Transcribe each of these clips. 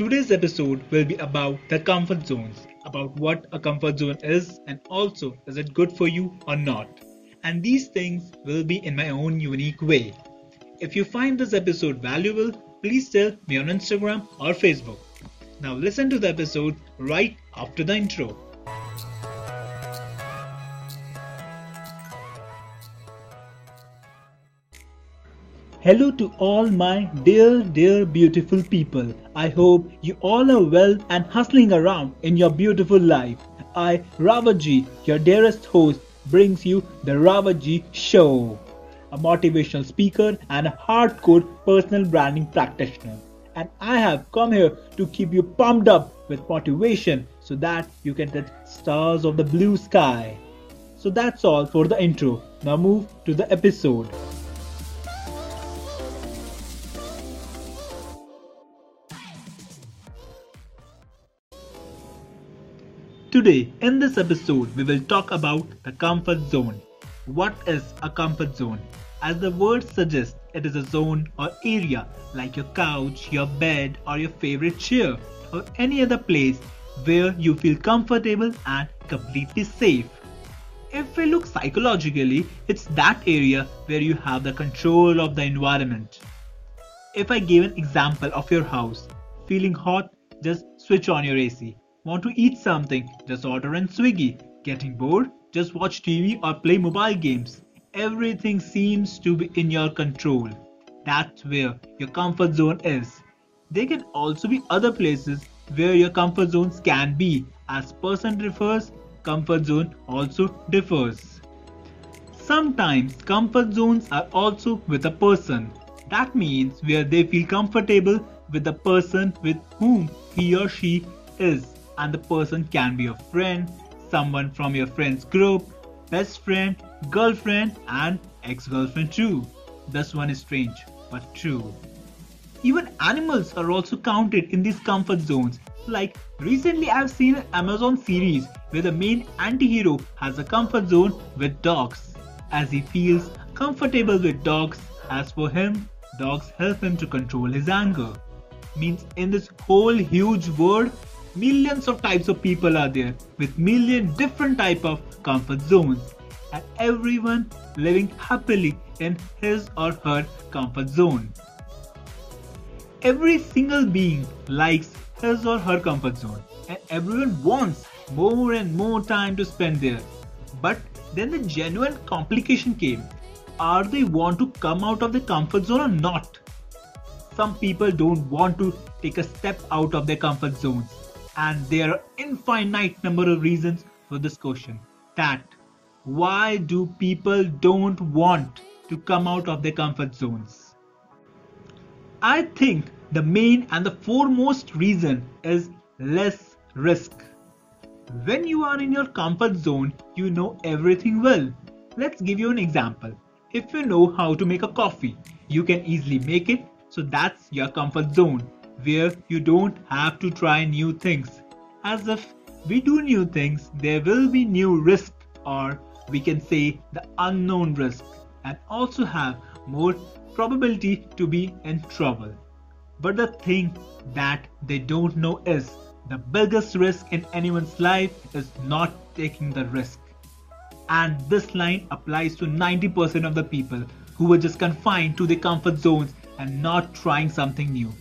Today's episode will be about the comfort zones, about what a comfort zone is, and also is it good for you or not. And these things will be in my own unique way. If you find this episode valuable, please tell me on Instagram or Facebook. Now listen to the episode right after the intro. Hello to all my dear, dear, beautiful people. I hope you all are well and hustling around in your beautiful life. I, Ravaji, your dearest host, brings you the Ravaji Show, a motivational speaker and a hardcore personal branding practitioner. And I have come here to keep you pumped up with motivation so that you can touch stars of the blue sky. So that's all for the intro. Now move to the episode. Today, in this episode, we will talk about the comfort zone. What is a comfort zone? As the word suggests, it is a zone or area like your couch, your bed, or your favorite chair, or any other place where you feel comfortable and completely safe. If we look psychologically, it's that area where you have the control of the environment. If I give an example of your house, feeling hot, just switch on your AC. Want to eat something? Just order in Swiggy. Getting bored? Just watch TV or play mobile games. Everything seems to be in your control. That's where your comfort zone is. There can also be other places where your comfort zones can be. As person differs, comfort zone also differs. Sometimes comfort zones are also with a person. That means where they feel comfortable with the person with whom he or she is and the person can be a friend, someone from your friend's group, best friend, girlfriend, and ex girlfriend too. This one is strange, but true. Even animals are also counted in these comfort zones. Like recently, I've seen an Amazon series where the main anti hero has a comfort zone with dogs. As he feels comfortable with dogs, as for him, dogs help him to control his anger. Means in this whole huge world, millions of types of people are there with million different type of comfort zones. And everyone living happily in his or her comfort zone. Every single being likes his or her comfort zone. And everyone wants more and more time to spend there. But then the genuine complication came. Are they want to come out of the comfort zone or not? Some people don't want to take a step out of their comfort zones and there are infinite number of reasons for this question. That why do people don't want to come out of their comfort zones? I think the main and the foremost reason is less risk. When you are in your comfort zone you know everything well. Let's give you an example. If you know how to make a coffee you can easily make it so that's your comfort zone where you don't have to try new things. As if we do new things, there will be new risk, or we can say the unknown risk, and also have more probability to be in trouble. But the thing that they don't know is the biggest risk in anyone's life is not taking the risk. And this line applies to 90% of the people who were just confined to their comfort zones and not trying something new.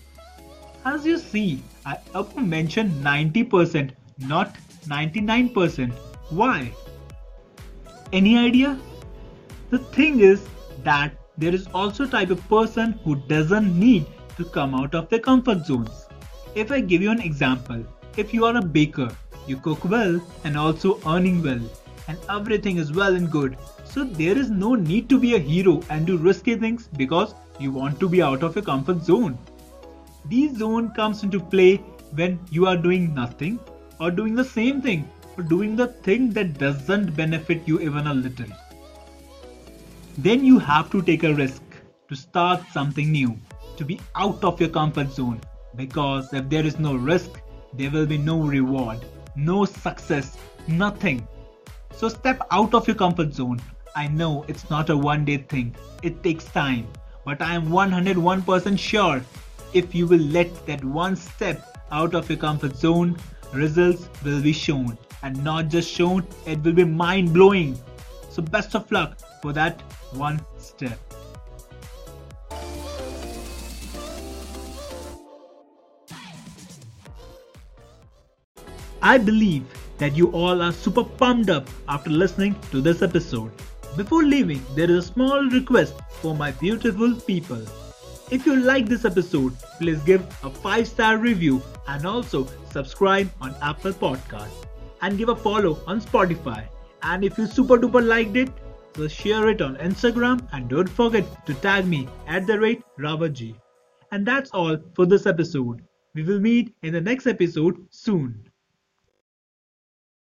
As you see, I up mentioned 90%, not 99%. Why? Any idea? The thing is that there is also type of person who doesn't need to come out of their comfort zones. If I give you an example, if you are a baker, you cook well and also earning well, and everything is well and good, so there is no need to be a hero and do risky things because you want to be out of your comfort zone. This zone comes into play when you are doing nothing or doing the same thing or doing the thing that doesn't benefit you even a little. Then you have to take a risk to start something new, to be out of your comfort zone because if there is no risk, there will be no reward, no success, nothing. So step out of your comfort zone. I know it's not a one day thing, it takes time, but I am 101% sure if you will let that one step out of your comfort zone, results will be shown. And not just shown, it will be mind blowing. So, best of luck for that one step. I believe that you all are super pumped up after listening to this episode. Before leaving, there is a small request for my beautiful people. If you like this episode, please give a 5 star review and also subscribe on Apple Podcast and give a follow on Spotify. And if you super duper liked it, so share it on Instagram and don't forget to tag me at the rate Ravaji. And that's all for this episode. We will meet in the next episode soon.